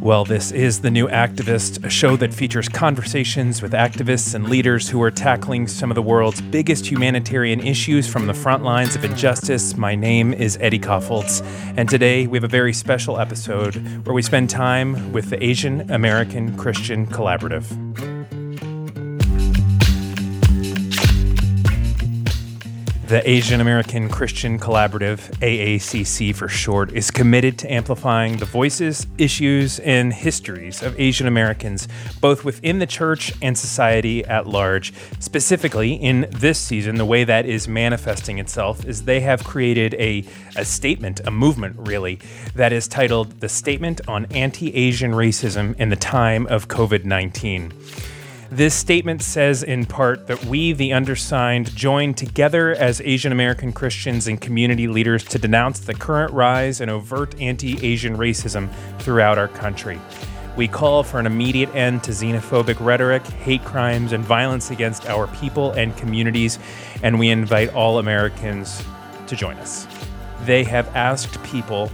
Well, this is The New Activist, a show that features conversations with activists and leaders who are tackling some of the world's biggest humanitarian issues from the front lines of injustice. My name is Eddie Kaufholz, and today we have a very special episode where we spend time with the Asian American Christian Collaborative. The Asian American Christian Collaborative, AACC for short, is committed to amplifying the voices, issues, and histories of Asian Americans, both within the church and society at large. Specifically, in this season, the way that is manifesting itself is they have created a, a statement, a movement really, that is titled The Statement on Anti Asian Racism in the Time of COVID 19. This statement says, in part, that we, the undersigned, join together as Asian American Christians and community leaders to denounce the current rise in overt anti Asian racism throughout our country. We call for an immediate end to xenophobic rhetoric, hate crimes, and violence against our people and communities, and we invite all Americans to join us. They have asked people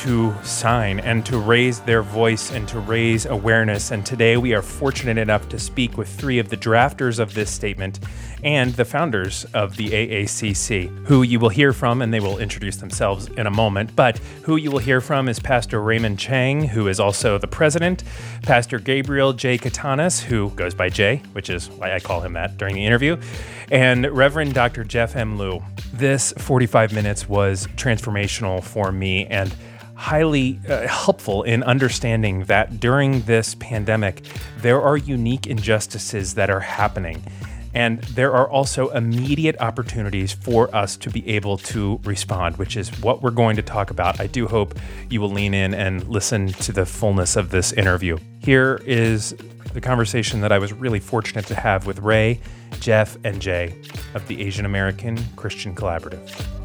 to sign and to raise their voice and to raise awareness. And today we are fortunate enough to speak with three of the drafters of this statement and the founders of the AACC, who you will hear from, and they will introduce themselves in a moment. But who you will hear from is Pastor Raymond Chang, who is also the president, Pastor Gabriel J. Catanus, who goes by Jay, which is why I call him that during the interview, and Reverend Dr. Jeff M. Liou. This 45 minutes was transformational for me and highly uh, helpful in understanding that during this pandemic, there are unique injustices that are happening. And there are also immediate opportunities for us to be able to respond, which is what we're going to talk about. I do hope you will lean in and listen to the fullness of this interview. Here is the conversation that I was really fortunate to have with Ray, Jeff, and Jay of the Asian American Christian Collaborative.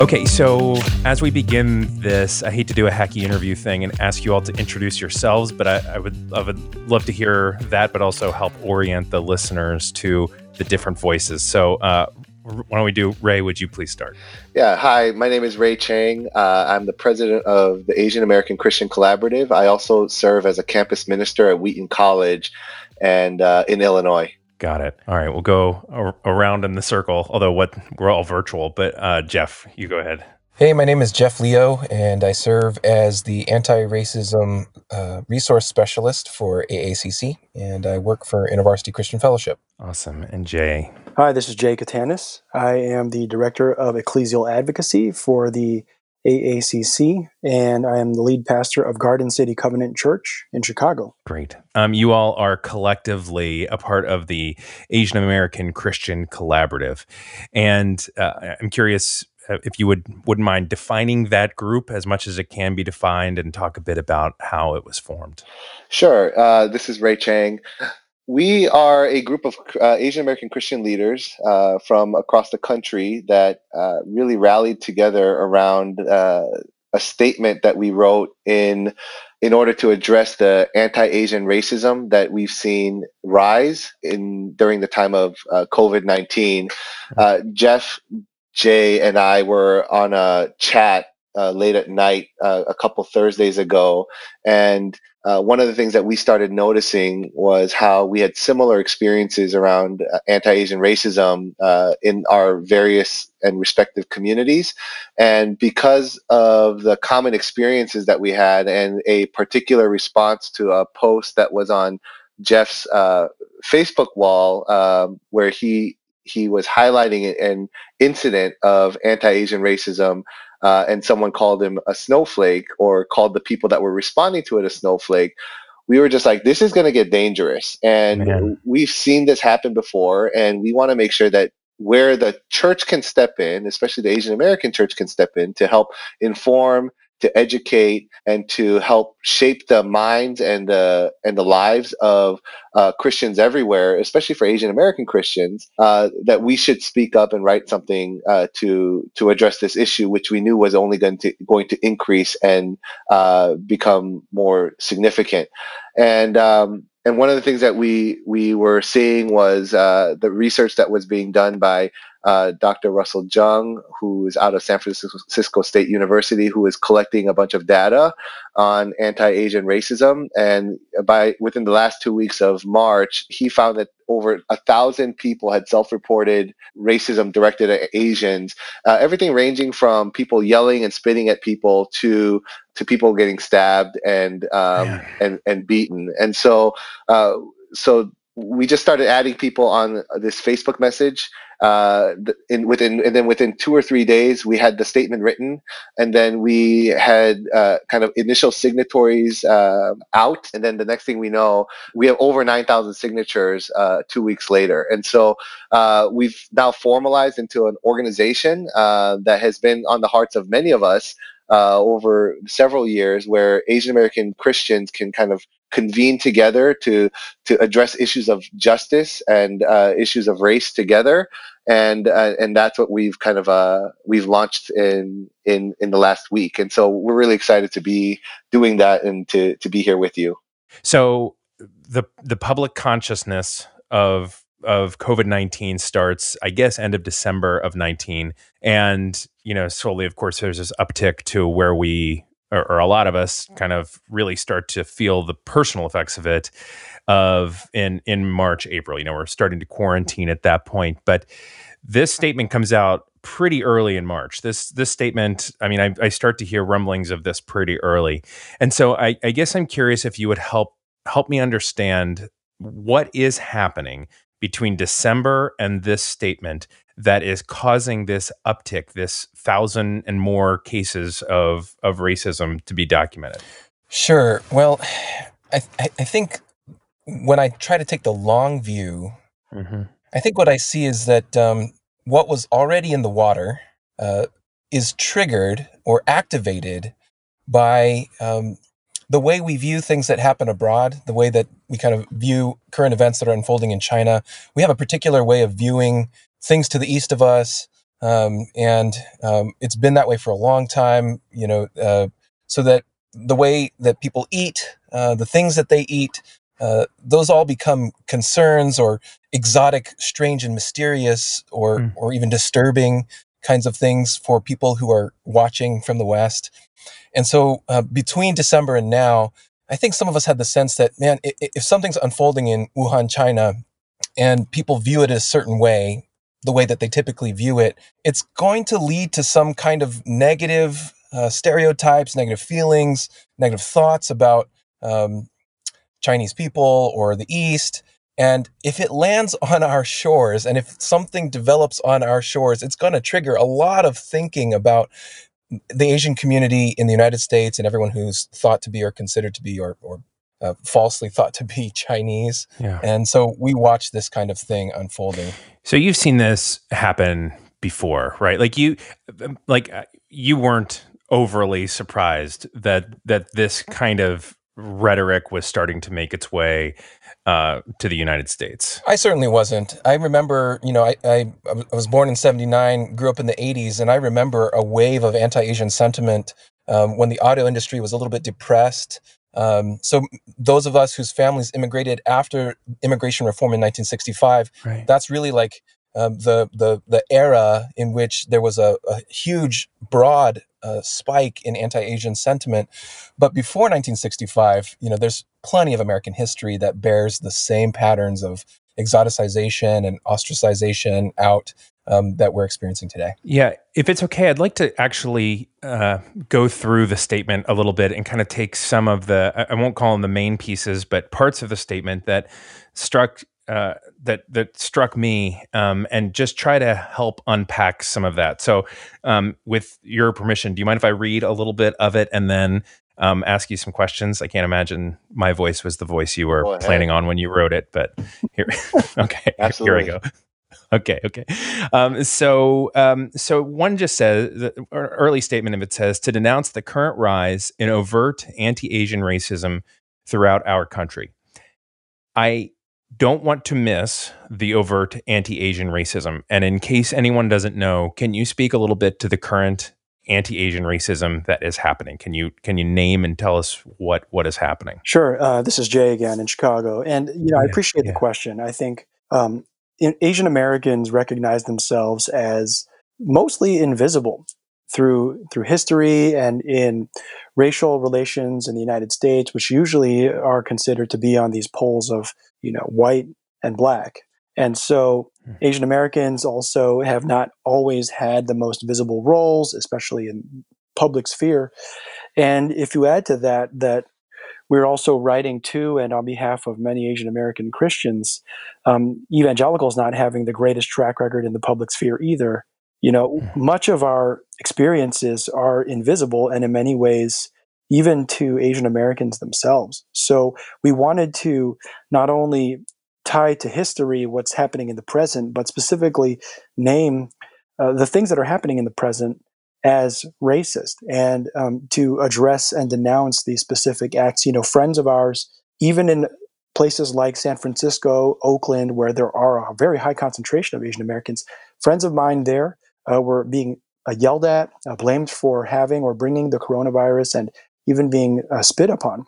Okay, so as we begin this, I hate to do a hacky interview thing and ask you all to introduce yourselves, but I, I, would I would love to hear that, but also help orient the listeners to the different voices. So, uh, why don't we do Ray? Would you please start? Yeah, hi. My name is Ray Chang. Uh, I'm the president of the Asian American Christian Collaborative. I also serve as a campus minister at Wheaton College, and uh, in Illinois. Got it. All right, we'll go around in the circle. Although what we're all virtual, but uh, Jeff, you go ahead. Hey, my name is Jeff Liou, and I serve as the anti-racism uh, resource specialist for AACC, and I work for InterVarsity Christian Fellowship. Awesome. And Jay. Hi, this is Jay Catanus. I am the director of ecclesial advocacy for the AACC, and I am the lead pastor of Garden City Covenant Church in Chicago. Great. Um, you all are collectively a part of the Asian American Christian Collaborative, and uh, I'm curious uh, if you would wouldn't mind defining that group as much as it can be defined, and talk a bit about how it was formed. Sure. Uh, this is Ray Chang. We are a group of uh, Asian American Christian leaders uh, from across the country that uh, really rallied together around uh, a statement that we wrote in in order to address the anti-Asian racism that we've seen rise in during the time of uh, COVID nineteen. Uh, Jeff, Jay, and I were on a chat late at night a couple Thursdays ago, and uh, one of the things that we started noticing was how we had similar experiences around uh, anti-Asian racism uh, in our various and respective communities, and because of the common experiences that we had, and a particular response to a post that was on Jeff's uh, Facebook wall, um, where he he was highlighting an incident of anti-Asian racism uh, and someone called him a snowflake or called the people that were responding to it a snowflake, we were just like, this is going to get dangerous. And Man. we've seen this happen before, and we want to make sure that where the church can step in, especially the Asian American church can step in to help inform to educate and to help shape the minds and the and the lives of uh, Christians everywhere, especially for Asian American Christians, uh, that we should speak up and write something uh, to to address this issue, which we knew was only going to going to increase and uh, become more significant. And um, and one of the things that we we were seeing was uh, the research that was being done by uh, Dr. Russell Jeung, who is out of San Francisco State University, who is collecting a bunch of data on anti-Asian racism. And by within the last two weeks of March, he found that over a thousand people had self-reported racism directed at Asians. Uh, everything ranging from people yelling and spitting at people to to people getting stabbed and um, and and beaten. And so uh, so we just started adding people on this Facebook message. Uh, in within and then within two or three days, we had the statement written, and then we had uh, kind of initial signatories uh, out, and then the next thing we know, we have over nine thousand signatures uh, two weeks later, and so uh, we've now formalized into an organization uh, that has been on the hearts of many of us. over several years, where Asian American Christians can kind of convene together to to address issues of justice and uh, issues of race together. And uh, and that's what we've kind of uh, we've launched in in in the last week. And so we're really excited to be doing that and to to be here with you. So the the public consciousness of of COVID-19 starts, I guess, end of December of 19. And, you know, slowly, of course, there's this uptick to where we or, or, a lot of us kind of really start to feel the personal effects of it of in in March April you know we're starting to quarantine at that point. But this statement comes out pretty early in March. This this statement I mean I, I start to hear rumblings of this pretty early. And so I, I guess I'm curious if you would help help me understand what is happening between December and this statement that is causing this uptick, this thousand and more cases of of racism to be documented? Sure. Well, I I think when I try to take the long view, mm-hmm. I think what I see is that um, what was already in the water uh, is triggered or activated by um, the way we view things that happen abroad, the way that we kind of view current events that are unfolding in China. We have a particular way of viewing things to the east of us. Um, and um, it's been that way for a long time, you know, uh, so that the way that people eat, uh, the things that they eat, uh, those all become concerns or exotic, strange, and mysterious, or mm. or even disturbing kinds of things for people who are watching from the West. And so, uh, between December and now, I think some of us had the sense that, man, if something's unfolding in Wuhan, China, and people view it a certain way, the way that they typically view it, it's going to lead to some kind of negative uh, stereotypes, negative feelings, negative thoughts about um, Chinese people or the East. And if it lands on our shores and if something develops on our shores, it's going to trigger a lot of thinking about the Asian community in the United States and everyone who's thought to be or considered to be or, or uh, falsely thought to be Chinese. Yeah. And so we watch this kind of thing unfolding. So you've seen this happen before, right? Like you, like uh, you weren't overly surprised that that this kind of rhetoric was starting to make its way uh, to the United States? I certainly wasn't. I remember, you know, I, I, I was born in 79, grew up in the 80s, and I remember a wave of anti Asian sentiment um, when the auto industry was a little bit depressed. Um, so those of us whose families immigrated after immigration reform in 1965, right. that's really like um, the the the era in which there was a, a huge, broad uh, spike in anti-Asian sentiment. But before 1965, you know, there's plenty of American history that bears the same patterns of exoticization and ostracization out um, that we're experiencing today. Yeah, if it's okay, I'd like to actually uh, go through the statement a little bit and kind of take some of the, I won't call them the main pieces, but parts of the statement that struck uh, that that struck me, um, and just try to help unpack some of that. So, um, with your permission, do you mind if I read a little bit of it and then um, ask you some questions? I can't imagine my voice was the voice you were planning on when you wrote it, but here, okay, Absolutely. here I go. Okay, okay. Um, so, um, so one just says the early statement of it says to denounce the current rise in overt anti-Asian racism throughout our country. I don't want to miss the overt anti Asian racism. And in case anyone doesn't know, can you speak a little bit to the current anti-Asian racism that is happening? Can you can you name and tell us what what is happening? Sure. Uh, this is Jay again in Chicago, and you know I appreciate yeah. the question. I think um, Asian Americans recognize themselves as mostly invisible through through history and in racial relations in the United States, which usually are considered to be on these poles of you know white and black. And so hmm. Asian Americans also have not always had the most visible roles, especially in public sphere. And if you add to that that we're also writing to and on behalf of many Asian American Christians, um, evangelicals not having the greatest track record in the public sphere either. You know, hmm. much of our experiences are invisible and in many ways even to Asian Americans themselves. So we wanted to not only tie to history what's happening in the present, but specifically name uh, the things that are happening in the present as racist and um, to address and denounce these specific acts. You know, friends of ours, even in places like San Francisco, Oakland, where there are a very high concentration of Asian Americans, friends of mine there uh, were being uh, yelled at, uh, blamed for having or bringing the coronavirus, and even being uh, spit upon.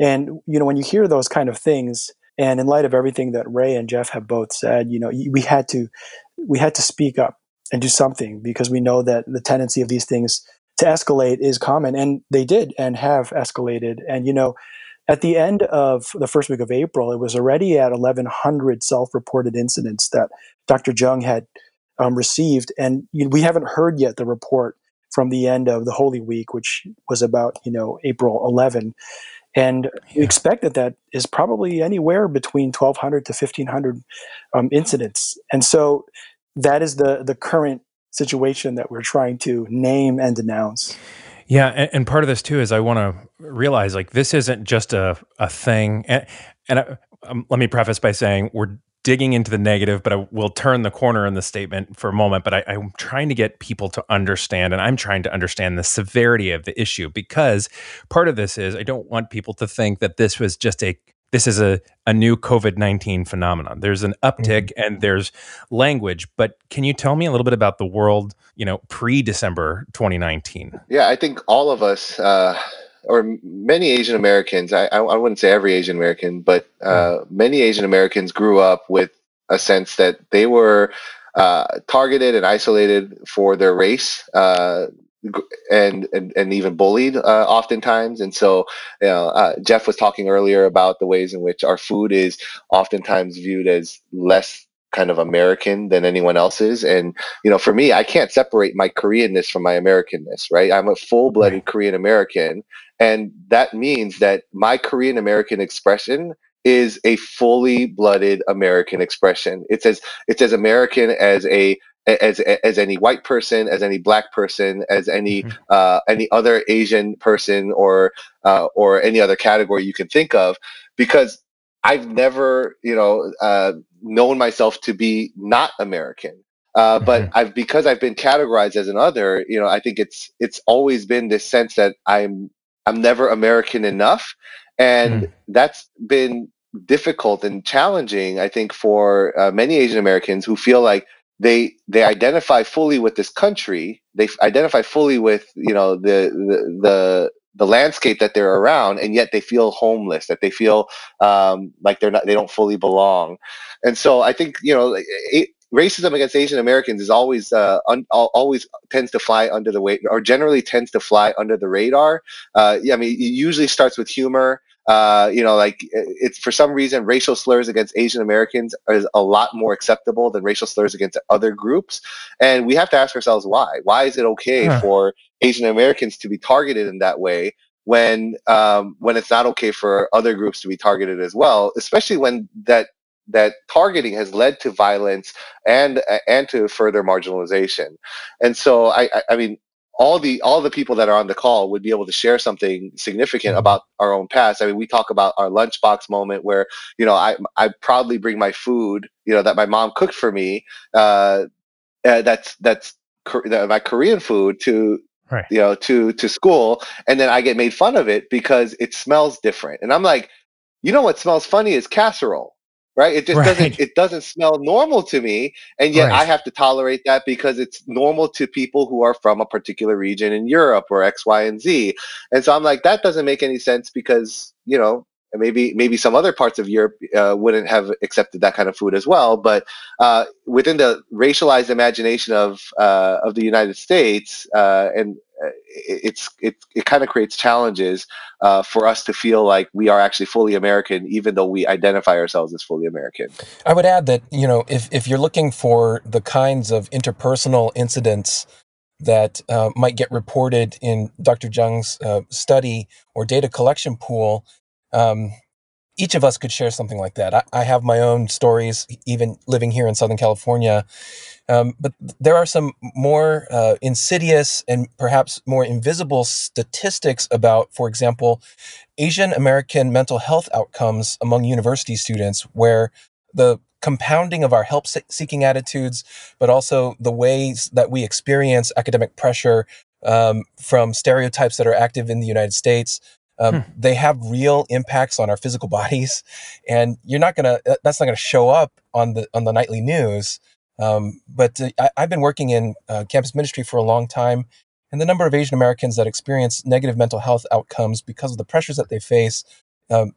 And you know, when you hear those kind of things, and in light of everything that Ray and Jeff have both said, you know, we had to we had to speak up and do something because we know that the tendency of these things to escalate is common, and they did and have escalated. And you know, at the end of the first week of April, it was already at 1,100 self-reported incidents that Dr. Jeung had um, received, and you know, we haven't heard yet the report from the end of the Holy Week, which was about you know April 11, and yeah. we expect that that is probably anywhere between 1,200 to 1,500 um, incidents, and so that is the the current situation that we're trying to name and denounce. Yeah, and, and part of this too is I want to realize like this isn't just a a thing, and, and I, um, let me preface by saying we're digging into the negative, but I will turn the corner in the statement for a moment. But I, I'm trying to get people to understand, and I'm trying to understand the severity of the issue because part of this is I don't want people to think that this was just a this is a, a new COVID 19 phenomenon. There's an uptick mm-hmm. and there's language, but can you tell me a little bit about the world, you know, pre December 2019? Yeah, I think all of us, uh, or many Asian Americans, I, I wouldn't say every Asian American, but uh, mm. many Asian Americans grew up with a sense that they were uh, targeted and isolated for their race. Uh, and, and and even bullied uh, oftentimes. And so, you know, uh, Jeff was talking earlier about the ways in which our food is oftentimes viewed as less kind of American than anyone else's. And you know, for me, I can't separate my Koreanness from my Americanness. Right? I'm a full-blooded right. Korean American, and that means that my Korean American expression is a fully blooded American expression. It's as it's as American as a as as any white person, as any black person, as any mm-hmm. uh, any other Asian person, or uh, or any other category you can think of, because I've never, you know, uh, known myself to be not American. Uh, but mm-hmm. I've because I've been categorized as an other, you know, I think it's it's always been this sense that I'm I'm never American enough, and mm. that's been difficult and challenging. I think for uh, many Asian Americans who feel like they they identify fully with this country they identify fully with you know the the the, the landscape that they're around and yet they feel homeless that they feel um, like they're not they don't fully belong. And so i think you know it, racism against asian americans is always uh, un, always tends to fly under the weight or generally tends to fly under the radar. Uh, yeah, i mean it usually starts with humor uh, you know, like it's for some reason racial slurs against Asian Americans is a lot more acceptable than racial slurs against other groups, and we have to ask ourselves why. Why is it okay huh. for Asian Americans to be targeted in that way when um, when it's not okay for other groups to be targeted as well? Especially when that that targeting has led to violence and and to further marginalization. And so I I mean all the all the people that are on the call would be able to share something significant mm-hmm. about our own past. I mean, we talk about our lunchbox moment where you know I I proudly bring my food you know that my mom cooked for me. Uh, uh that's that's my Korean food to right. you know to to school, and then I get made fun of it because it smells different, and I'm like, you know what smells funny is casserole. Right? It just right. doesn't it doesn't smell normal to me, and yet right. I have to tolerate that because it's normal to people who are from a particular region in Europe or X, Y, and Z. And so I'm like, that doesn't make any sense because you know maybe maybe some other parts of Europe uh, wouldn't have accepted that kind of food as well. But uh, within the racialized imagination of uh, of the United States, uh, and it's it it kind of creates challenges uh, for us to feel like we are actually fully American, even though we identify ourselves as fully American. I would add that you know if if you're looking for the kinds of interpersonal incidents that uh, might get reported in Dr. Jeung's uh, study or data collection pool, um, each of us could share something like that. I, I, have my own stories, even living here in Southern California. Um, but there are some more uh, insidious and perhaps more invisible statistics about, for example, Asian American mental health outcomes among university students, where the compounding of our help seeking attitudes, but also the ways that we experience academic pressure um, from stereotypes that are active in the United States um, hmm. They have real impacts on our physical bodies, and you're not gonna. That's not gonna show up on the on the nightly news. Um, but uh, I, have been working in uh, campus ministry for a long time, and the number of Asian Americans that experience negative mental health outcomes because of the pressures that they face um,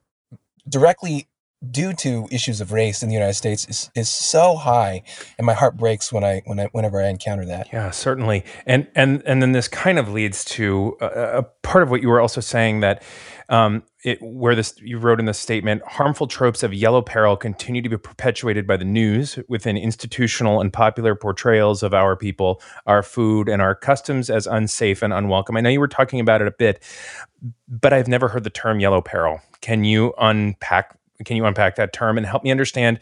directly due to issues of race in the United States is, is so high, and my heart breaks when I when I whenever I encounter that. Yeah, certainly, and and and then this kind of leads to a, a part of what you were also saying that. Um, it, where this you wrote in the statement, harmful tropes of yellow peril continue to be perpetuated by the news within institutional and popular portrayals of our people, our food, and our customs as unsafe and unwelcome. I know you were talking about it a bit, but I've never heard the term yellow peril. Can you unpack can you unpack that term and help me understand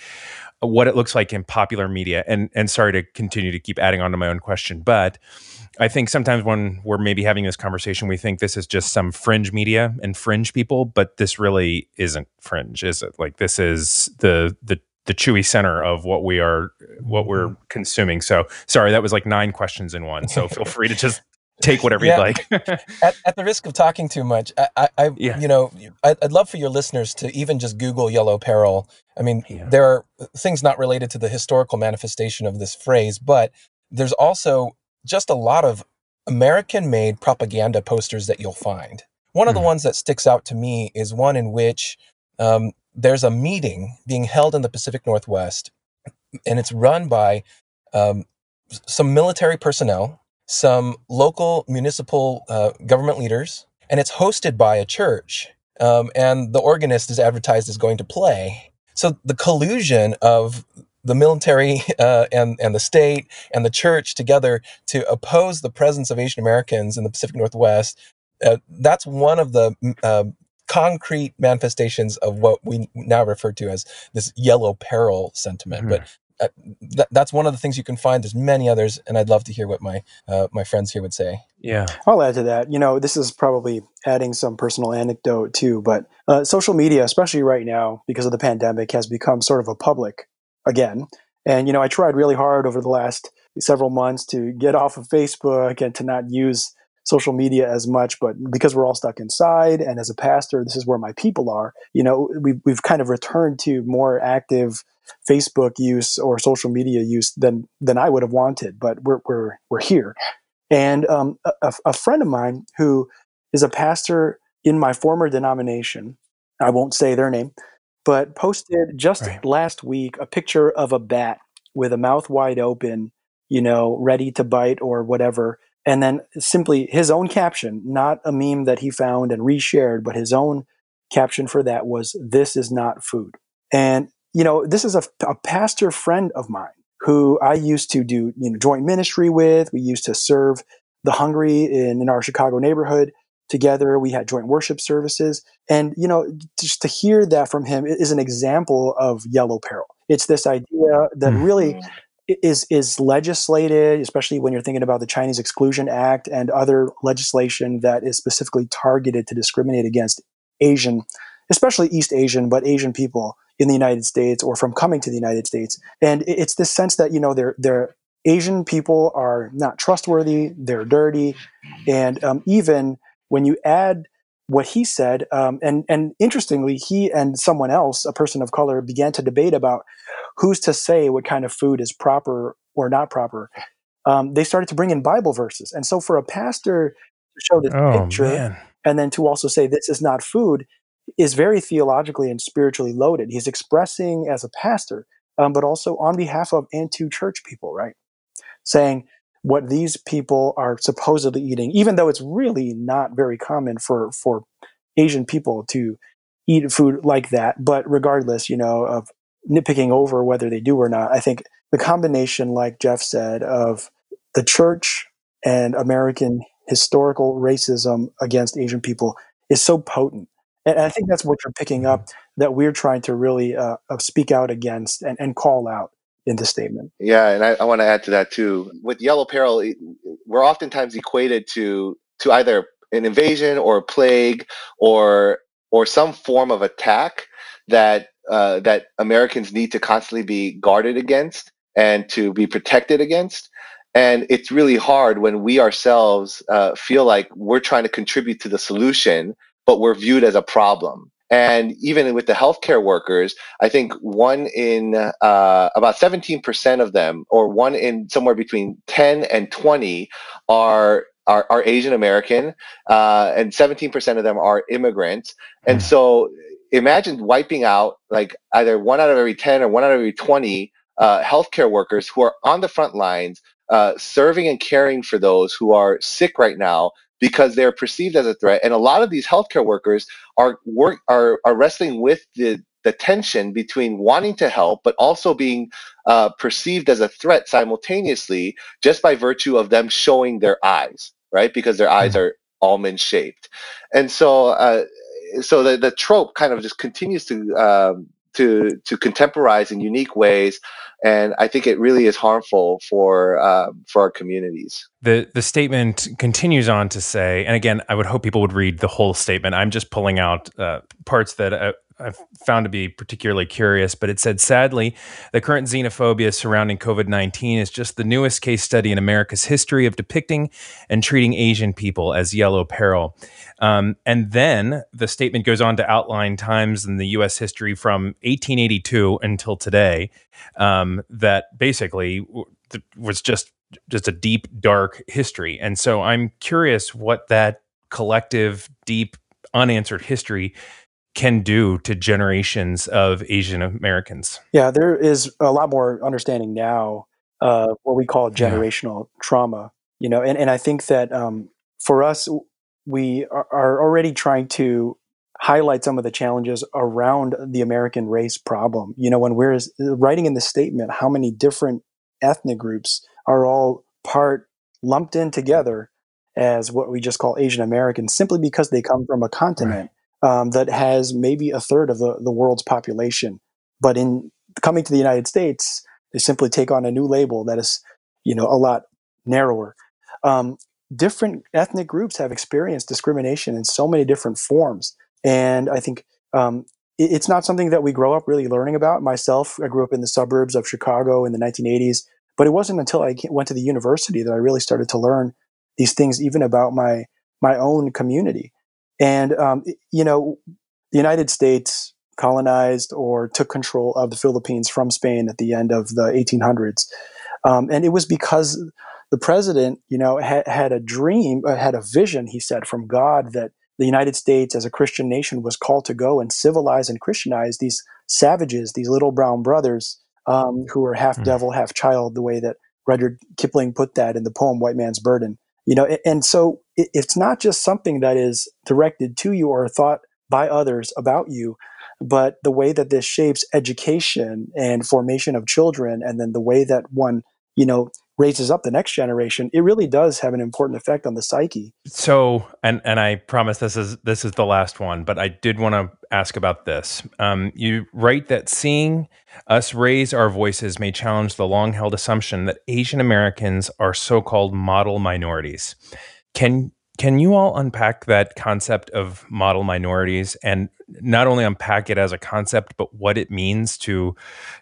what it looks like in popular media? And and sorry to continue to keep adding on to my own question, but I think sometimes when we're maybe having this conversation, we think this is just some fringe media and fringe people, but this really isn't fringe, is it? Like this is the the the chewy center of what we are what we're mm-hmm. consuming. So sorry, that was like nine questions in one. So feel free to just take whatever yeah. you'd like. at, at, the risk of talking too much, I, I yeah. you know, I'd, I'd, love for your listeners to even just Google yellow peril. I mean, yeah. there are things not related to the historical manifestation of this phrase, but there's also just a lot of American-made propaganda posters that you'll find. One of the hmm. ones that sticks out to me is one in which um, there's a meeting being held in the Pacific Northwest, and it's run by um, some military personnel some local municipal uh, government leaders, and it's hosted by a church. Um, and the organist is advertised as going to play. So the collusion of the military uh, and and the state and the church together to oppose the presence of Asian Americans in the Pacific Northwest. Uh, that's one of the uh, concrete manifestations of what we now refer to as this yellow peril sentiment. Mm-hmm. But uh, th- that's one of the things you can find. There's many others, and I'd love to hear what my uh, my friends here would say. Yeah, I'll add to that. You know, this is probably adding some personal anecdote too, but uh, social media, especially right now because of the pandemic, has become sort of a public again. And you know, I tried really hard over the last several months to get off of Facebook and to not use social media as much, but because we're all stuck inside, and as a pastor, this is where my people are. You know, we've we've kind of returned to more active Facebook use or social media use than than I would have wanted, but we're we're we're here. And um, a, a friend of mine who is a pastor in my former denomination, I won't say their name, but posted just right. last week a picture of a bat with a mouth wide open, you know, ready to bite or whatever. And then simply his own caption, not a meme that he found and reshared, but his own caption for that was, This is not food. And you know, this is a, a pastor friend of mine who I used to do, you know, joint ministry with. We used to serve the hungry in, in our Chicago neighborhood together. We had joint worship services. And, you know, just to hear that from him is an example of yellow peril. It's this idea that mm-hmm. really is is legislated, especially when you're thinking about the Chinese Exclusion Act and other legislation that is specifically targeted to discriminate against Asian, especially East Asian, but Asian people in the United States or from coming to the United States. And it's this sense that, you know, they're, they're Asian people are not trustworthy, they're dirty. And um, even when you add what he said, um, and and interestingly, he and someone else, a person of color, began to debate about who's to say what kind of food is proper or not proper. Um, they started to bring in Bible verses, and so for a pastor to show this oh, picture man. and then to also say this is not food is very theologically and spiritually loaded. He's expressing as a pastor, um, but also on behalf of and to church people, right? Saying what these people are supposedly eating, even though it's really not very common for for Asian people to eat food like that. But regardless, you know, of nitpicking over whether they do or not, I think the combination, like Jeff said, of the church and American historical racism against Asian people is so potent. And I think that's what you're picking up that we're trying to really uh, speak out against and, and call out in the statement. Yeah, and I, I want to add to that too. With yellow peril, we're oftentimes equated to to either an invasion or a plague or or some form of attack that uh, that Americans need to constantly be guarded against and to be protected against. And it's really hard when we ourselves uh, feel like we're trying to contribute to the solution, but we're viewed as a problem. And even with the healthcare workers, I think one in uh, about 17% of them, or one in somewhere between 10 and 20, are are, are Asian American, uh, and 17% of them are immigrants. And hmm. so imagine wiping out like either one out of every 10 or one out of every 20 uh, healthcare workers who are on the front lines, uh, serving and caring for those who are sick right now because they're perceived as a threat. And a lot of these healthcare workers are work are, are wrestling with the the tension between wanting to help but also being uh, perceived as a threat simultaneously just by virtue of them showing their eyes right because their eyes mm-hmm. are almond shaped and so uh, so the, the trope kind of just continues to um, to to contemporize in unique ways and I think it really is harmful for uh, for our communities. The the statement continues on to say, and again, I would hope people would read the whole statement. I'm just pulling out uh, parts that uh, I've found to be particularly curious, but it said, sadly, the current xenophobia surrounding COVID 19 is just the newest case study in America's history of depicting and treating Asian people as yellow peril. Um, and then the statement goes on to outline times in the US history from 1882 until today um, that basically was just just a deep, dark history. And so I'm curious what that collective, deep, unanswered history can do to generations of Asian Americans. Yeah, there is a lot more understanding now uh, what we call generational yeah. trauma. You know, and, and I think that um, for us, we are, are already trying to highlight some of the challenges around the American race problem. You know, when we're writing in the statement how many different ethnic groups are all part lumped in together as what we just call Asian Americans simply because they come from a continent um, that has maybe a third of the, the world's population. But in coming to the United States, they simply take on a new label that is, you know, a lot narrower. Um, different ethnic groups have experienced discrimination in so many different forms, and I think um, it, it's not something that we grow up really learning about. Myself, I grew up in the suburbs of Chicago in the 1980s, but it wasn't until I went to the university that I really started to learn these things, even about my my own community. And, um, you know, the United States colonized or took control of the Philippines from Spain at the end of the 1800s. Um, and it was because the president, you know, had, had a dream, uh, had a vision, he said, from God that the United States as a Christian nation was called to go and civilize and Christianize these savages, these little brown brothers um, who were half hmm. devil, half child, the way that Rudyard Kipling put that in the poem White Man's Burden you know and so it's not just something that is directed to you or thought by others about you but the way that this shapes education and formation of children and then the way that one you know raises up the next generation it really does have an important effect on the psyche. So and and i promise this is this is the last one but i did want to ask about this. Um, you write that seeing us raise our voices may challenge the long held assumption that asian americans are so-called model minorities. Can Can you all unpack that concept of model minorities and not only unpack it as a concept, but what it means to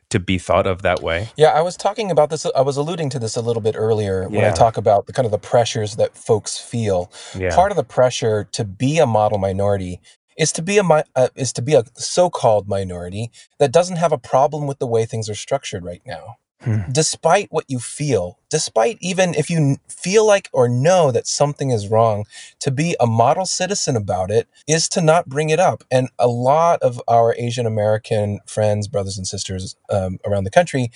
to be thought of that way? Yeah, I was talking about this. I was alluding to this a little bit earlier when I talk about the kind of the pressures that folks feel. Yeah. Part of the pressure to be a model minority is to be a uh, is to be a so-called minority that doesn't have a problem with the way things are structured right now. Hmm. Despite what you feel, despite even if you feel like or know that something is wrong, to be a model citizen about it is to not bring it up. And a lot of our Asian American friends, brothers, and sisters um, around the country,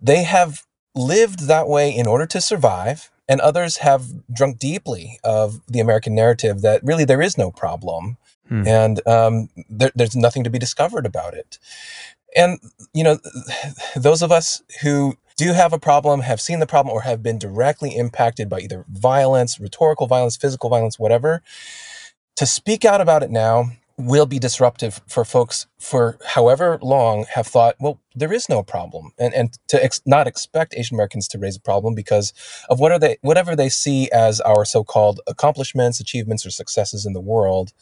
they have lived that way in order to survive. And others have drunk deeply of the American narrative that really there is no problem. Hmm. And um, there, there's nothing to be discovered about it. And, you know, those of us who do have a problem, have seen the problem, or have been directly impacted by either violence, rhetorical violence, physical violence, whatever, to speak out about it now will be disruptive for folks for however long have thought, well, there is no problem, and and to ex- not expect Asian Americans to raise a problem because of what are they whatever they see as our so-called accomplishments, achievements, or successes in the world.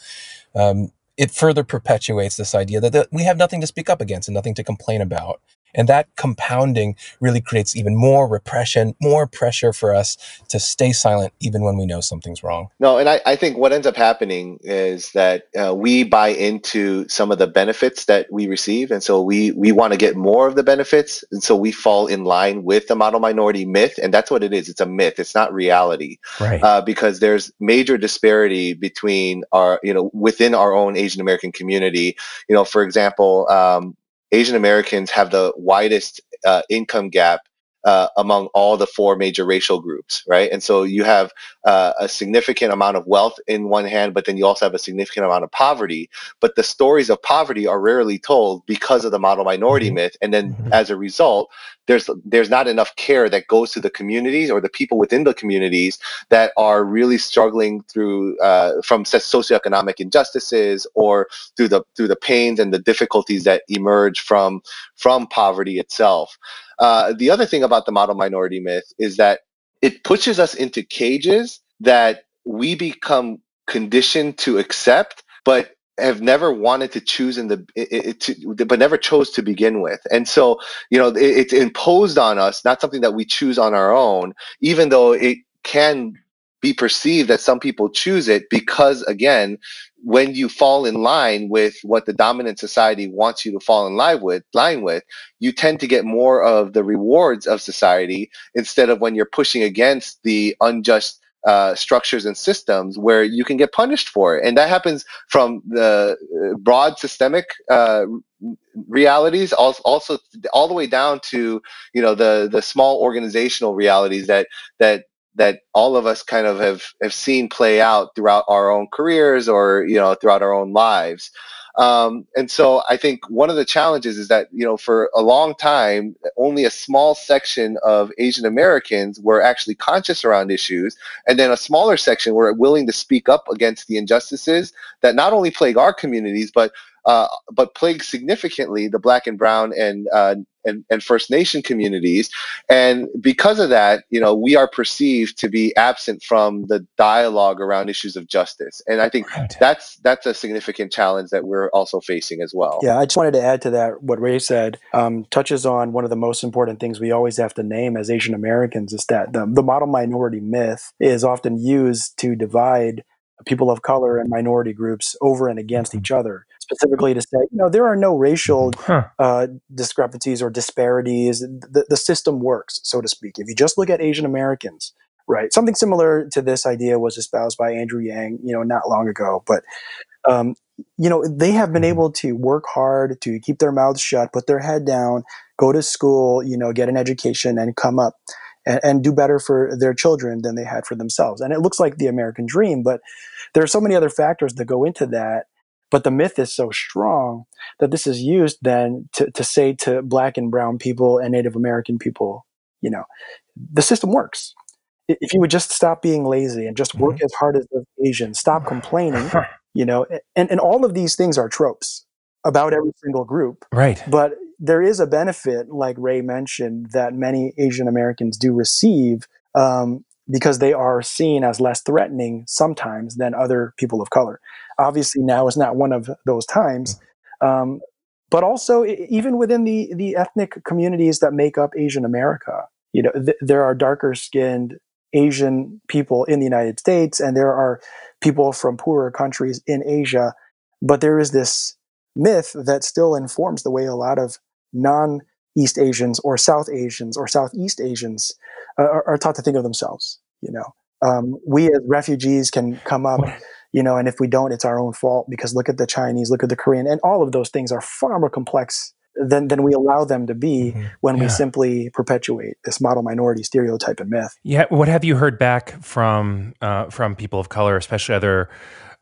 Um, it further perpetuates this idea that, that we have nothing to speak up against and nothing to complain about. And that compounding really creates even more repression, more pressure for us to stay silent even when we know something's wrong. No, and I, I think what ends up happening is that uh, we buy into some of the benefits that we receive. And so we, we want to get more of the benefits. And so we fall in line with the model minority myth. And that's what it is it's a myth, it's not reality. Right. Uh, because there's major disparity between our, you know, within our own Asian American community. You know, for example, um, Asian Americans have the widest uh, income gap uh, among all the four major racial groups, right? And so you have uh, a significant amount of wealth in one hand, but then you also have a significant amount of poverty. But the stories of poverty are rarely told because of the model minority mm-hmm. myth, and then mm-hmm. as a result, there's there's not enough care that goes to the communities or the people within the communities that are really struggling through uh, from socioeconomic injustices or through the through the pains and the difficulties that emerge from from poverty itself. Uh, the other thing about the model minority myth is that it pushes us into cages that we become conditioned to accept, but have never wanted to choose in the it, it, to, but never chose to begin with. And so you know it, it's imposed on us not something that we choose on our own even though it can be perceived that some people choose it because again when you fall in line with what the dominant society wants you to fall in line with line with you tend to get more of the rewards of society instead of when you're pushing against the unjust uh, structures and systems where you can get punished for it. And that happens from the uh, broad systemic uh, realities, also all the way down to you know the the small organizational realities that that that all of us kind of have have seen play out throughout our own careers or you know throughout our own lives. Um, and so I think one of the challenges is that, you know, for a long time, only a small section of Asian Americans were actually conscious around issues. And then a smaller section were willing to speak up against the injustices that not only plague our communities, but uh, but plague significantly the black and brown and, uh, and and First Nation communities, and because of that, you know, we are perceived to be absent from the dialogue around issues of justice, and I think right. that's that's a significant challenge that we're also facing as well. Yeah, I just wanted to add to that what Ray said um, touches on one of the most important things we always have to name as Asian Americans is that the, the model minority myth is often used to divide people of color and minority groups over and against mm-hmm. each other specifically to say, you know, there are no racial huh. uh, discrepancies or disparities. The, the system works, so to speak. If you just look at Asian Americans, right? Something similar to this idea was espoused by Andrew Yang, you know, not long ago. But, um, you know, they have been able to work hard to keep their mouths shut, put their head down, go to school, you know, get an education and come up and, and do better for their children than they had for themselves. And it looks like the American dream, but there are so many other factors that go into that but the myth is so strong that this is used then to, to say to black and brown people and Native American people, you know, the system works. If you would just stop being lazy and just work mm-hmm. as hard as the Asians, stop complaining, you know, and, and all of these things are tropes about every single group. Right. But there is a benefit, like Ray mentioned, that many Asian Americans do receive um, because they are seen as less threatening sometimes than other people of color. Obviously, now is not one of those times. Um, but also, even within the, the ethnic communities that make up Asian America, you know, th- there are darker skinned Asian people in the United States, and there are people from poorer countries in Asia. But there is this myth that still informs the way a lot of non East Asians or South Asians or Southeast Asians are, are, taught to think of themselves. You know, um, we as refugees can come up, you know, and if we don't, it's our own fault because look at the Chinese, look at the Korean, and all of those things are far more complex than, than we allow them to be mm-hmm. when yeah. we simply perpetuate this model minority stereotype and myth. Yeah, what have you heard back from uh, from people of color, especially other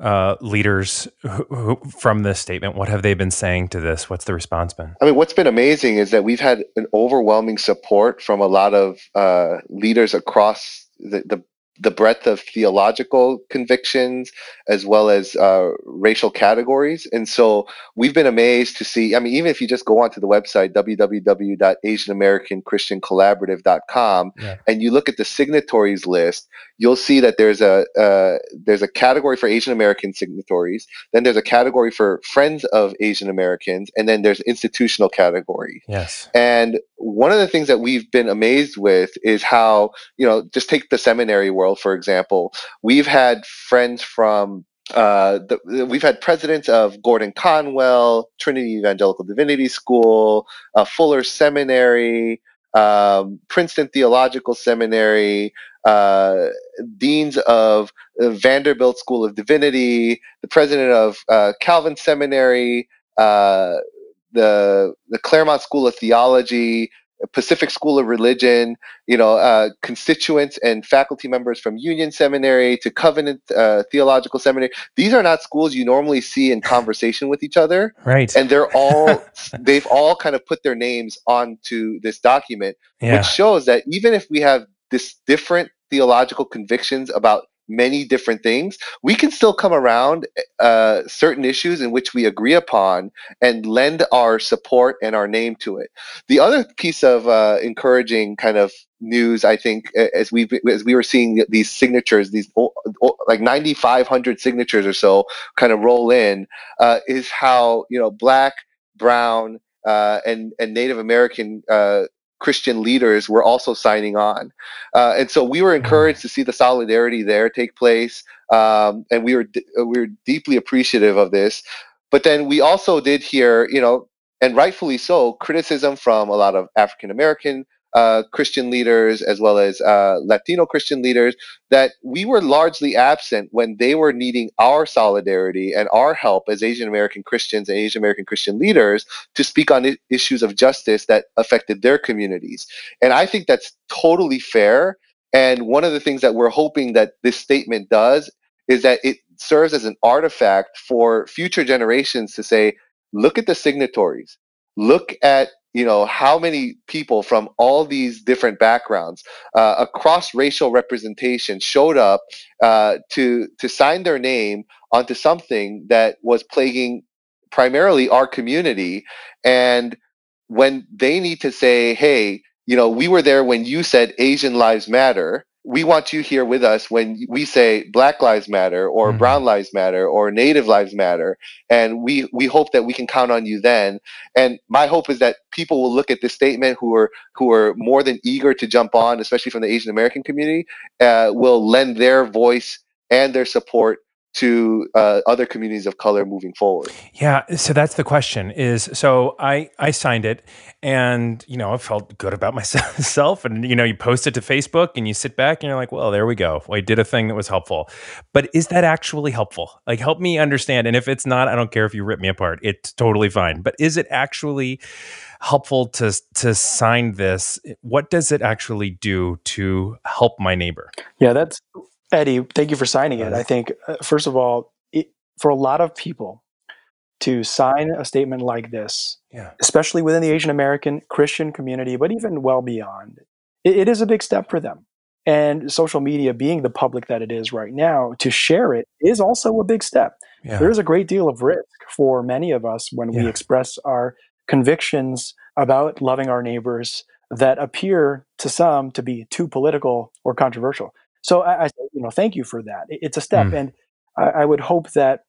uh, leaders who, who, from this statement? What have they been saying to this? What's the response been? I mean, what's been amazing is that we've had an overwhelming support from a lot of uh, leaders across the, the the breadth of theological convictions as well as uh, racial categories. And so we've been amazed to see. I mean, even if you just go onto the website, www.asianamericanchristiancollaborative.com, yeah. and you look at the signatories list, you'll see that there's a uh, there's a category for Asian American signatories, then there's a category for friends of Asian Americans, and then there's institutional category. Yes. And one of the things that we've been amazed with is how, you know, just take the seminary world, for example. We've had friends from uh, the, we've had presidents of Gordon Conwell, Trinity Evangelical Divinity School, uh, Fuller Seminary, um, Princeton Theological Seminary, uh, deans of Vanderbilt School of Divinity, the president of uh, Calvin Seminary, uh, the the Claremont School of Theology, Pacific School of Religion, you know, uh, constituents and faculty members from Union Seminary to Covenant uh, Theological Seminary. These are not schools you normally see in conversation with each other, right? And they're all they've all kind of put their names onto this document, yeah. which shows that even if we have this different theological convictions about many different things, we can still come around uh, certain issues in which we agree upon and lend our support and our name to it. The other piece of uh, encouraging kind of news, I think, as we as we were seeing these signatures, these like 9,500 signatures or so, kind of roll in, uh, is how you know black, brown, uh, and and Native American uh, Christian leaders were also signing on. Uh, and so we were encouraged to see the solidarity there take place. Um, and we were, uh, we were deeply appreciative of this. But then we also did hear, you know, and rightfully so, criticism from a lot of African American uh, Christian leaders as well as uh, Latino Christian leaders that we were largely absent when they were needing our solidarity and our help as Asian American Christians and Asian American Christian leaders to speak on I- issues of justice that affected their communities. And I think that's totally fair. And one of the things that we're hoping that this statement does is that it serves as an artifact for future generations to say, look at the signatories, look at you know how many people from all these different backgrounds uh, across racial representation showed up uh, to to sign their name onto something that was plaguing primarily our community. And when they need to say hey you know we were there when you said asian lives matter we want you here with us when we say black lives matter or mm-hmm. brown lives matter or native lives matter and we we hope that we can count on you then and my hope is that people will look at this statement who are who are more than eager to jump on especially from the asian american community uh, will lend their voice and their support to uh, other communities of color moving forward? Yeah, so that's the question. Is so I I signed it, and you know I felt good about myself, and you know you post it to Facebook, and you sit back, and you're like, well, there we go. I did a thing that was helpful, but is that actually helpful? Like, help me understand. And if it's not, I don't care if you rip me apart. It's totally fine. But is it actually helpful to to sign this? What does it actually do to help my neighbor? Yeah, that's Eddie, thank you for signing it. I think, uh, first of all, it, for a lot of people to sign a statement like this, yeah. especially within the Asian American Christian community, but even well beyond, it, it is a big step for them. And social media, being the public that it is right now, to share it is also a big step. Yeah. There is a great deal of risk for many of us when yeah. we express our convictions about loving our neighbors that appear to some to be too political or controversial So I, I you know, thank you for that. It's a step, mm. and I, I would hope that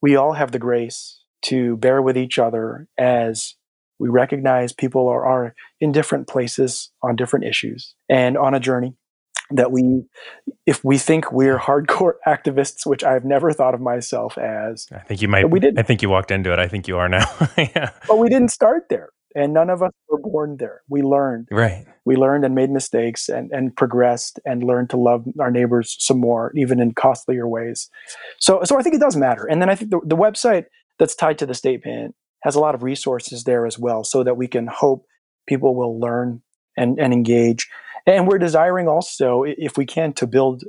we all have the grace to bear with each other as we recognize people are, are in different places on different issues and on a journey that we if we think we're hardcore activists which i've never thought of myself as i think you might we did i think you walked into it i think you are now yeah. but we didn't start there and none of us were born there. We learned. Right. We learned and made mistakes and, and progressed and learned to love our neighbors some more even in costlier ways. So so i think it does matter. And then i think the, the website that's tied to the statement has a lot of resources there as well so that we can hope people will learn and, and engage. And we're desiring also, if we can, to build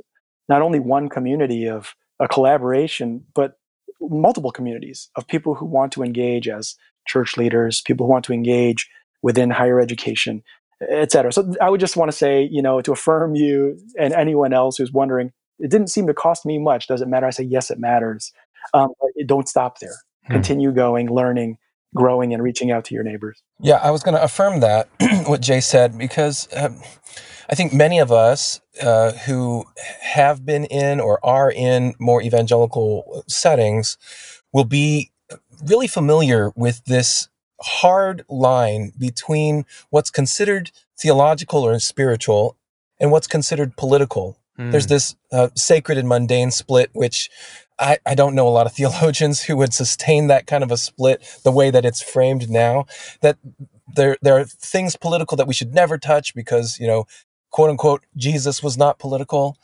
not only one community of a collaboration, but multiple communities of people who want to engage as church leaders, people who want to engage within higher education, et cetera. So I would just want to say, you know, to affirm you and anyone else who's wondering, it didn't seem to cost me much. Does it matter? I say, yes, it matters. Um, don't stop there. Hmm. Continue going, learning, growing, and reaching out to your neighbors. Yeah, I was going to affirm that, what Jay said, because um, I think many of us uh, who have been in or are in more evangelical settings will be really familiar with this hard line between what's considered theological or spiritual and what's considered political. Mm. There's this uh, sacred and mundane split, which I, I don't know a lot of theologians who would sustain that kind of a split the way that it's framed now. That there there are things political that we should never touch because you know quote unquote Jesus was not political.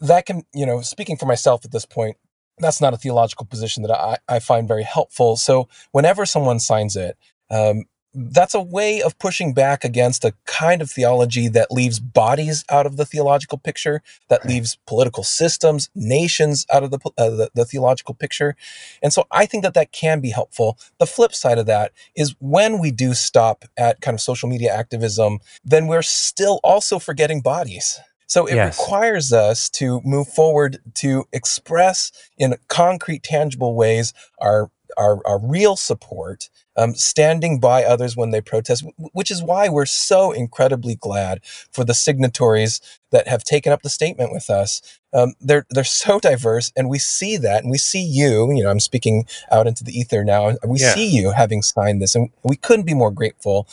That can, you know, speaking for myself at this point, that's not a theological position that I, I find very helpful. So whenever someone signs it, um, that's a way of pushing back against a kind of theology that leaves bodies out of the theological picture, that leaves political systems, nations out of the, uh, the, the theological picture. And so I think that that can be helpful. The flip side of that is when we do stop at kind of social media activism, then we're still also forgetting bodies. So it yes. requires us to move forward to express in concrete, tangible ways our our, our real support, um, standing by others when they protest, which is why we're so incredibly glad for the signatories that have taken up the statement with us. Um, they're they're so diverse, and we see that, and we see you. You know, I'm speaking out into the ether now. We yeah. see you having signed this, and we couldn't be more grateful.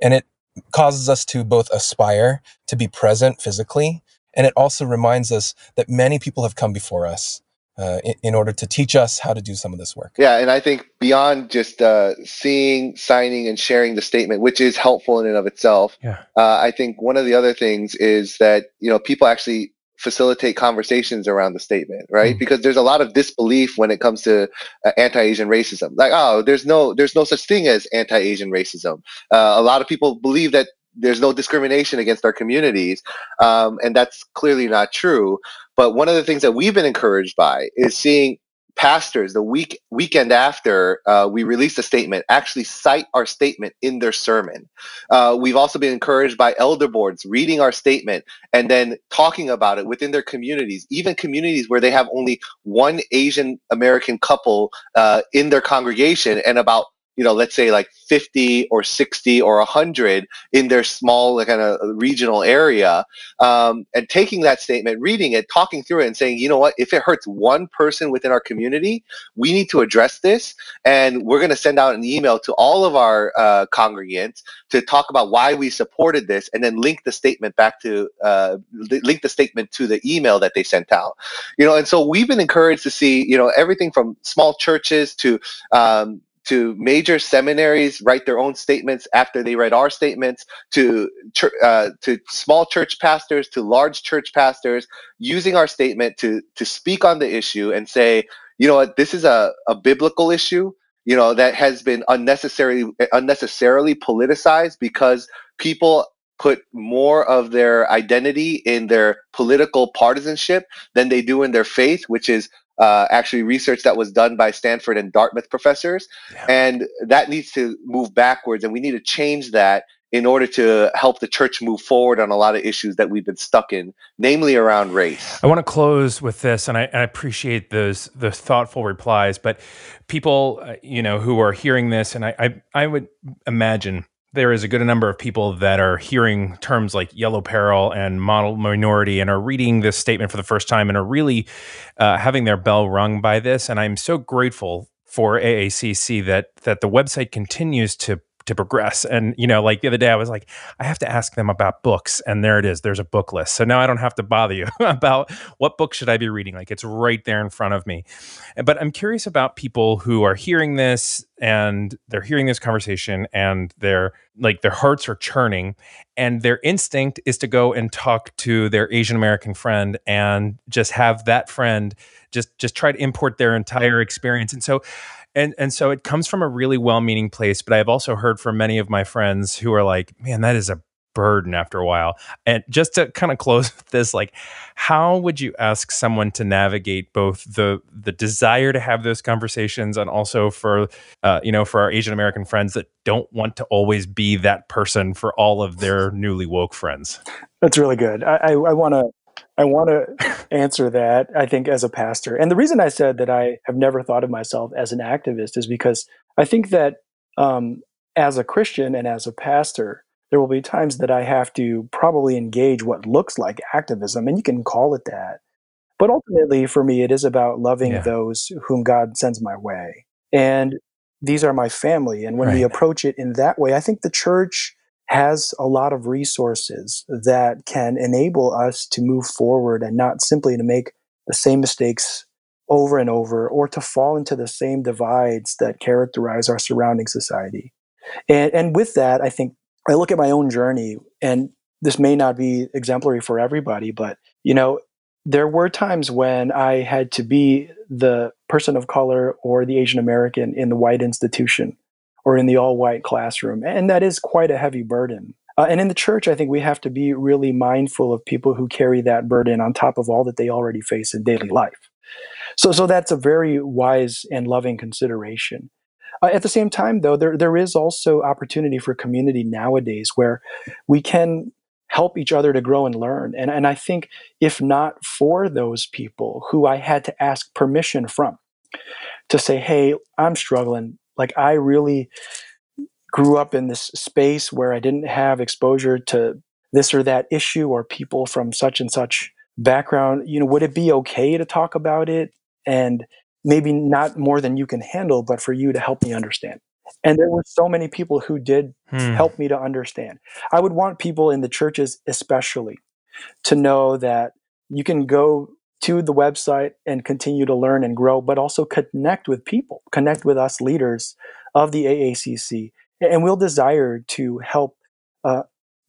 And it causes us to both aspire to be present physically, and it also reminds us that many people have come before us uh, in, in, order to teach us how to do some of this work. Yeah, and I think beyond just uh, seeing, signing, and sharing the statement, which is helpful in and of itself, yeah. uh, I think one of the other things is that you know people actually facilitate conversations around the statement, right? Mm. Because there's a lot of disbelief when it comes to uh, anti-Asian racism. Like, oh, there's no there's no such thing as anti-Asian racism. Uh, a lot of people believe that there's no discrimination against our communities, um, and that's clearly not true. But one of the things that we've been encouraged by is seeing pastors the week weekend after uh, we released a statement actually cite our statement in their sermon. Uh, we've also been encouraged by elder boards reading our statement and then talking about it within their communities, even communities where they have only one Asian American couple uh, in their congregation and about you know, let's say like 50 or 60 or 100 in their small kind of regional area, um, and taking that statement, reading it, talking through it, and saying, you know what, if it hurts one person within our community, we need to address this, and we're going to send out an email to all of our uh, congregants to talk about why we supported this, and then link the statement back to uh, link the statement to the email that they sent out. You know, and so we've been encouraged to see, you know, everything from small churches to um, to major seminaries write their own statements after they read our statements to uh, to small church pastors to large church pastors using our statement to to speak on the issue and say you know what? This is a, a biblical issue you know that has been unnecessarily unnecessarily politicized because people put more of their identity in their political partisanship than they do in their faith which is uh, actually research that was done by Stanford and Dartmouth professors. Yeah. And that needs to move backwards, and we need to change that in order to help the church move forward on a lot of issues that we've been stuck in, namely around race. I want to close with this, and I, I appreciate those the thoughtful replies. But people, uh, you know, who are hearing this, and I, I, I would imagine there is a good number of people that are hearing terms like yellow peril and model minority and are reading this statement for the first time and are really uh, having their bell rung by this. And I'm so grateful for AACC that that the website continues to to progress. And, you know, like the other day, I was like, I have to ask them about books. And there it is. There's a book list. So now I don't have to bother you about what book should I be reading. Like it's right there in front of me. But I'm curious about people who are hearing this and they're hearing this conversation and they're like their hearts are churning and their instinct is to go and talk to their Asian American friend and just have that friend just just try to import their entire experience. And so and and so it comes from a really well-meaning place but i've also heard from many of my friends who are like man that is a burden after a while. And just to kind of close with this like how would you ask someone to navigate both the the desire to have those conversations and also for uh, you know for our asian american friends that don't want to always be that person for all of their newly woke friends? That's really good. I i, I want to I want to answer that, I think, as a pastor. And the reason I said that I have never thought of myself as an activist is because I think that um, as a Christian and as a pastor, there will be times that I have to probably engage what looks like activism, and you can call it that. But ultimately, for me, it is about loving yeah. those whom God sends my way. And these are my family. And when right. we approach it in that way, I think the church has a lot of resources that can enable us to move forward and not simply to make the same mistakes over and over or to fall into the same divides that characterize our surrounding society. And, and with that, I think I look at my own journey, and this may not be exemplary for everybody, but you know, there were times when I had to be the person of color or the Asian American in the white institution or in the all white classroom. And that is quite a heavy burden. Uh, and in the church, I think we have to be really mindful of people who carry that burden on top of all that they already face in daily life. So, so that's a very wise and loving consideration. Uh, at the same time, though, there, there is also opportunity for community nowadays where we can help each other to grow and learn. And, and I think if not for those people who I had to ask permission from to say, hey, I'm struggling, like I really grew up in this space where I didn't have exposure to this or that issue or people from such and such background. You know, would it be okay to talk about it? And maybe not more than you can handle, but for you to help me understand. And there were so many people who did hmm. help me to understand. I would want people in the churches, especially, to know that you can go to the website and continue to learn and grow, but also connect with people, connect with us leaders of the AACC. And we'll desire to help uh,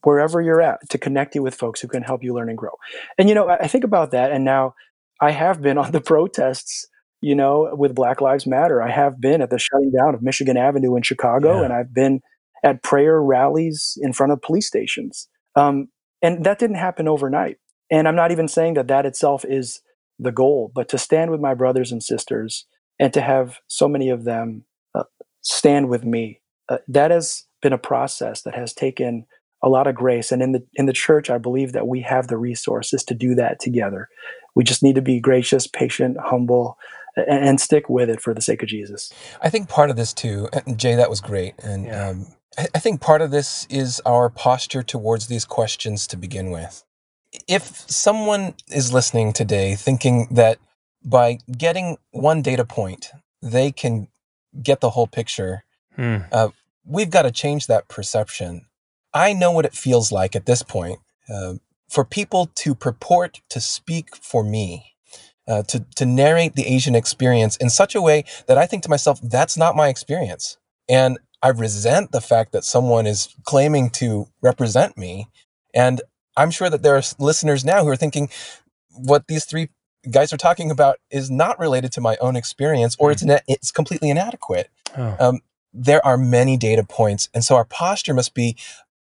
wherever you're at to connect you with folks who can help you learn and grow. And, you know, I think about that. And now I have been on the protests, you know, with Black Lives Matter. I have been at the shutting down of Michigan Avenue in Chicago, yeah. and I've been at prayer rallies in front of police stations. Um, and that didn't happen overnight. And I'm not even saying that that itself is the goal, but to stand with my brothers and sisters and to have so many of them uh, stand with me. Uh, that has been a process that has taken a lot of grace and in the in the church I believe that we have the resources to do that together. We just need to be gracious, patient, humble and, and stick with it for the sake of Jesus. I think part of this too, Jay, that was great. And yeah. um, I, I think part of this is our posture towards these questions to begin with if someone is listening today thinking that by getting one data point, they can get the whole picture, hmm. uh, we've got to change that perception. I know what it feels like at this point uh, for people to purport to speak for me, uh, to, to narrate the Asian experience in such a way that I think to myself, that's not my experience. And I resent the fact that someone is claiming to represent me. And I'm sure that there are listeners now who are thinking what these three guys are talking about is not related to my own experience or it's, mm-hmm. it's completely inadequate. Oh. Um, there are many data points. And so our posture must be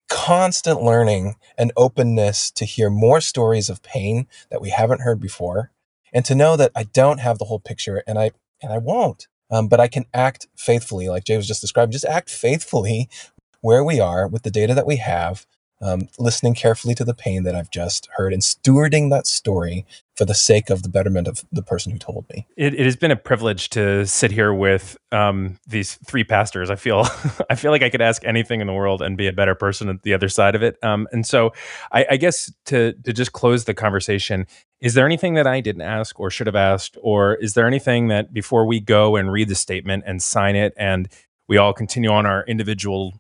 constant learning and openness to hear more stories of pain that we haven't heard before and to know that I don't have the whole picture and I, and I won't. Um, but I can act faithfully, like Jay was just describing, just act faithfully where we are with the data that we have um, listening carefully to the pain that I've just heard and stewarding that story for the sake of the betterment of the person who told me. It, it has been a privilege to sit here with um, these three pastors. I feel I feel like I could ask anything in the world and be a better person at the other side of it. Um, and so, I, I guess to to just close the conversation, is there anything that I didn't ask or should have asked, or is there anything that before we go and read the statement and sign it and we all continue on our individual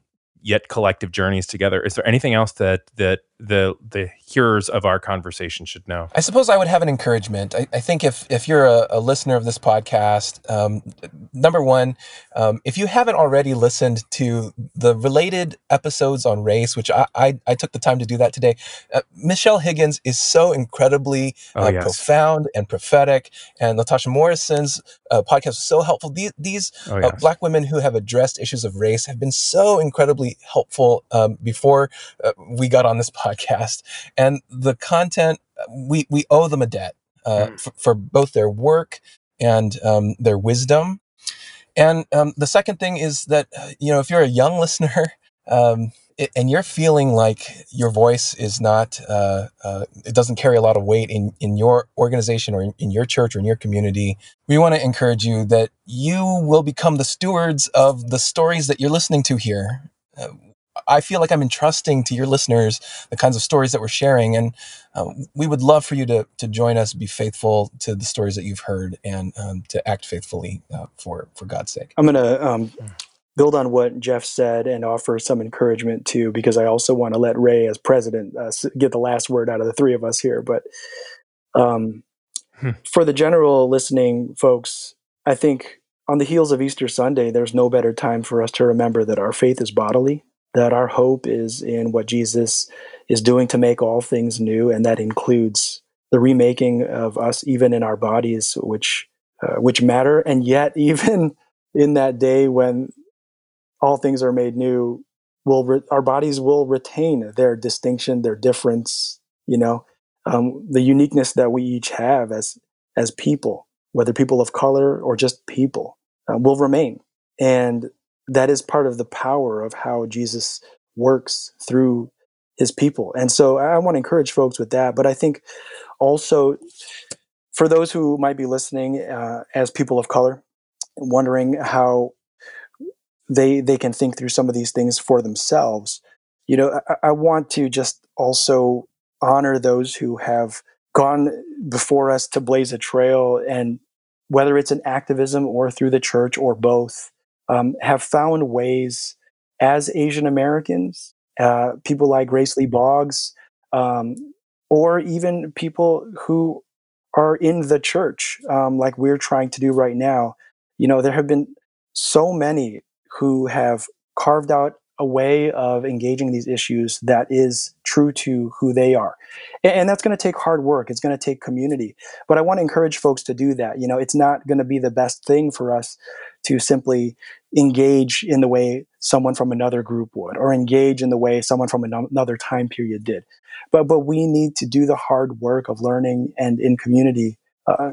yet collective journeys together. Is there anything else that that the the hearers of our conversation should know? I suppose I would have an encouragement. I, I think if if you're a, a, listener of this podcast, um, number one, um, if you haven't already listened to the related episodes on race, which I I, I took the time to do that today, uh, Michelle Higgins is so incredibly oh, uh, yes. profound and prophetic, and Latasha Morrison's uh, podcast is so helpful. These these oh, uh, yes. black women who have addressed issues of race have been so incredibly helpful um, before uh, we got on this podcast podcast, and the content we we owe them a debt uh, mm. for, for, both their work and um, their wisdom. And um, the second thing is that uh, you know if you're a young listener. Um, and you're feeling like your voice is not uh, uh, it doesn't carry a lot of weight in, in your organization or in, in your church or in your community we want to encourage you that you will become the stewards of the stories that you're listening to here uh, I feel like I'm entrusting to your listeners the kinds of stories that we're sharing, and uh, we would love for you to to join us, be faithful to the stories that you've heard, and um, to act faithfully uh, for for God's sake. I'm gonna um, build on what Jeff said and offer some encouragement too, because I also want to let Ray, as president, uh, get the last word out of the three of us here. But um, hmm. for the general listening folks, I think on the heels of Easter Sunday, there's no better time for us to remember that our faith is bodily that our hope is in what Jesus is doing to make all things new, and that includes the remaking of us, even in our bodies, which uh, which matter. And yet, even in that day when all things are made new, will re- our bodies will retain their distinction, their difference. You know, um, the uniqueness that we each have as as people, whether people of color or just people, uh, will remain. And that is part of the power of how Jesus works through his people. And so I want to encourage folks with that. But I think also for those who might be listening uh, as people of color, wondering how they they can think through some of these things for themselves, you know, I, I want to just also honor those who have gone before us to blaze a trail and whether it's in activism or through the church or both um, have found ways as Asian Americans, uh, people like Grace Lee Boggs, um, or even people who are in the church, um, like we're trying to do right now. You know, there have been so many who have carved out a way of engaging these issues that is true to who they are. And, that's going to take hard work. It's going to take community. But I want to encourage folks to do that. You know, it's not going to be the best thing for us to simply engage in the way someone from another group would or engage in the way someone from another time period did. But, but we need to do the hard work of learning and in community uh,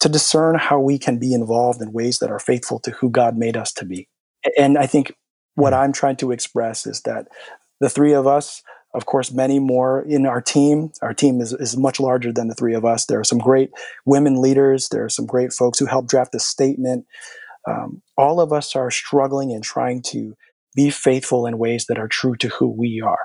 to discern how we can be involved in ways that are faithful to who God made us to be. And I think what hmm. I'm trying to express is that the three of us, of course, many more in our team. Our team is, is much larger than the three of us. There are some great women leaders. There are some great folks who helped draft the statement. Um, all of us are struggling and trying to be faithful in ways that are true to who we are.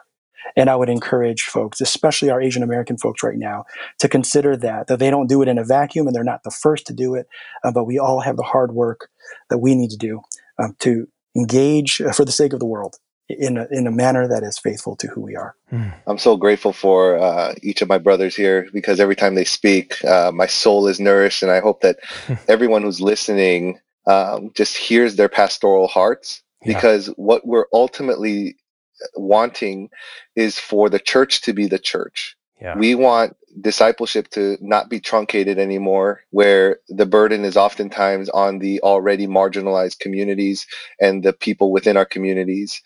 And I would encourage folks, especially our Asian American folks right now, to consider that, that they don't do it in a vacuum and they're not the first to do it, uh, but we all have the hard work that we need to do um, to engage uh, for the sake of the world in a, in a manner that is faithful to who we are. Hmm. I'm so grateful for uh, each of my brothers here because every time they speak, uh, my soul is nourished, and I hope that everyone who's listening um, just hears their pastoral hearts yeah. because what we're ultimately wanting is for the church to be the church. Yeah. We want discipleship to not be truncated anymore, where the burden is oftentimes on the already marginalized communities and the people within our communities.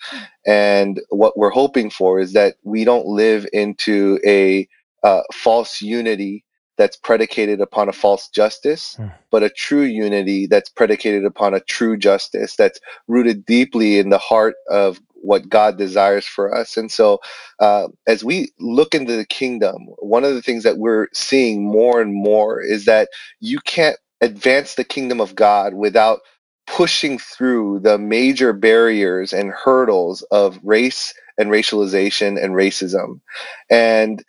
And what we're hoping for is that we don't live into a uh, false unity that's predicated upon a false justice, mm. but a true unity that's predicated upon a true justice that's rooted deeply in the heart of what God desires for us. And so, uh, as we look into the kingdom, one of the things that we're seeing more and more is that you can't advance the kingdom of God without pushing through the major barriers and hurdles of race and racialization and racism. And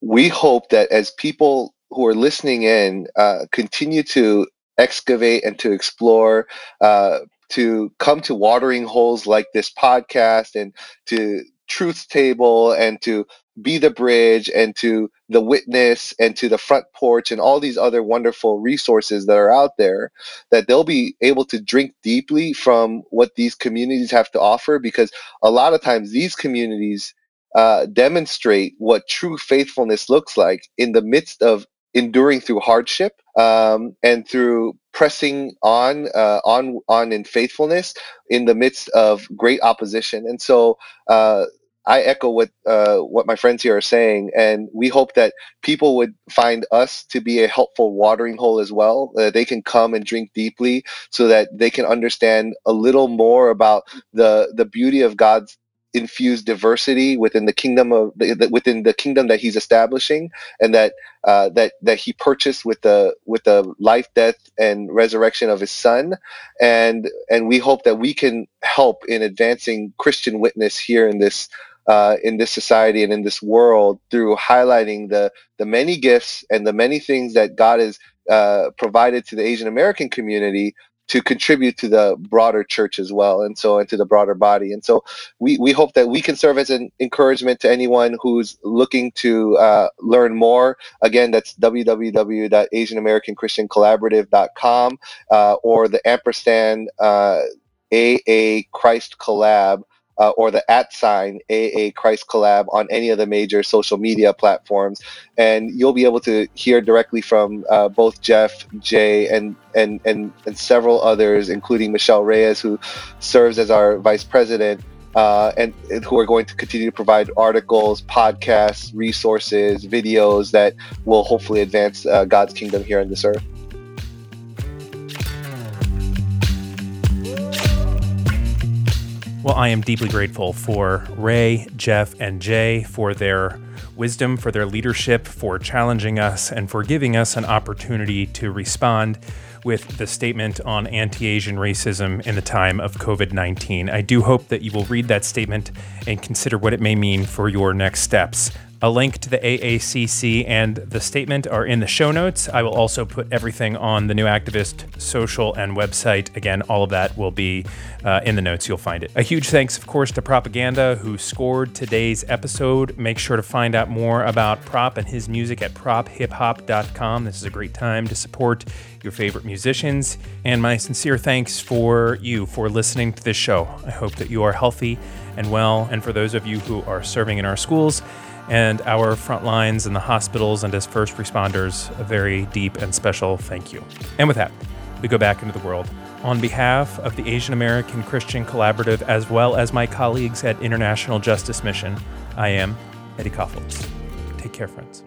we hope that as people who are listening in uh, continue to excavate and to explore, uh, to come to watering holes like this podcast and to truth table and to be the bridge and to the witness and to the front porch and all these other wonderful resources that are out there that they'll be able to drink deeply from what these communities have to offer because a lot of times these communities uh, demonstrate what true faithfulness looks like in the midst of enduring through hardship um, and through pressing on uh, on on in faithfulness in the midst of great opposition and so uh, I echo what uh, what my friends here are saying, and we hope that people would find us to be a helpful watering hole as well. That they can come and drink deeply, so that they can understand a little more about the the beauty of God's infuse diversity within the kingdom of the, within the kingdom that he's establishing and that uh, that that he purchased with the with the life death and resurrection of his son. And and we hope that we can help in advancing christian witness here in this uh, in this society and in this world through highlighting the the many gifts and the many things that god has uh, provided to the asian american community to contribute to the broader church as well and so into the broader body. And so we, we hope that we can serve as an encouragement to anyone who's looking to uh, learn more. Again that's www.asianamericanchristiancollaborative.com uh, or the ampersand uh, aa christ collab uh, or the at sign AA Christ Collab on any of the major social media platforms, and you'll be able to hear directly from uh, both Jeff, Jay, and, and and and several others, including Michelle Reyes, who serves as our vice president. Uh, and, and, who are going to continue to provide articles, podcasts, resources, videos that will hopefully advance uh, God's kingdom here on this earth. Well, I am deeply grateful for Ray, Jeff, and Jay for their wisdom, for their leadership, for challenging us, and for giving us an opportunity to respond with the statement on anti Asian racism in the time of COVID 19. I do hope that you will read that statement and consider what it may mean for your next steps. A link to the AACC and the statement are in the show notes. I will also put everything on the New Activist social and website. Again, all of that will be uh, in the notes. You'll find it. A huge thanks, of course, to Propaganda, who scored today's episode. Make sure to find out more about Prop and his music at prophiphop.com. This is a great time to support your favorite musicians. And my sincere thanks for you for listening to this show. I hope that you are healthy and well. And for those of you who are serving in our schools, and our front lines in the hospitals and as first responders, a very deep and special thank you. And with that, we go back into the world. On behalf of the Asian American Christian Collaborative, as well as my colleagues at International Justice Mission, I am Eddie Kaufholz. Take care, friends.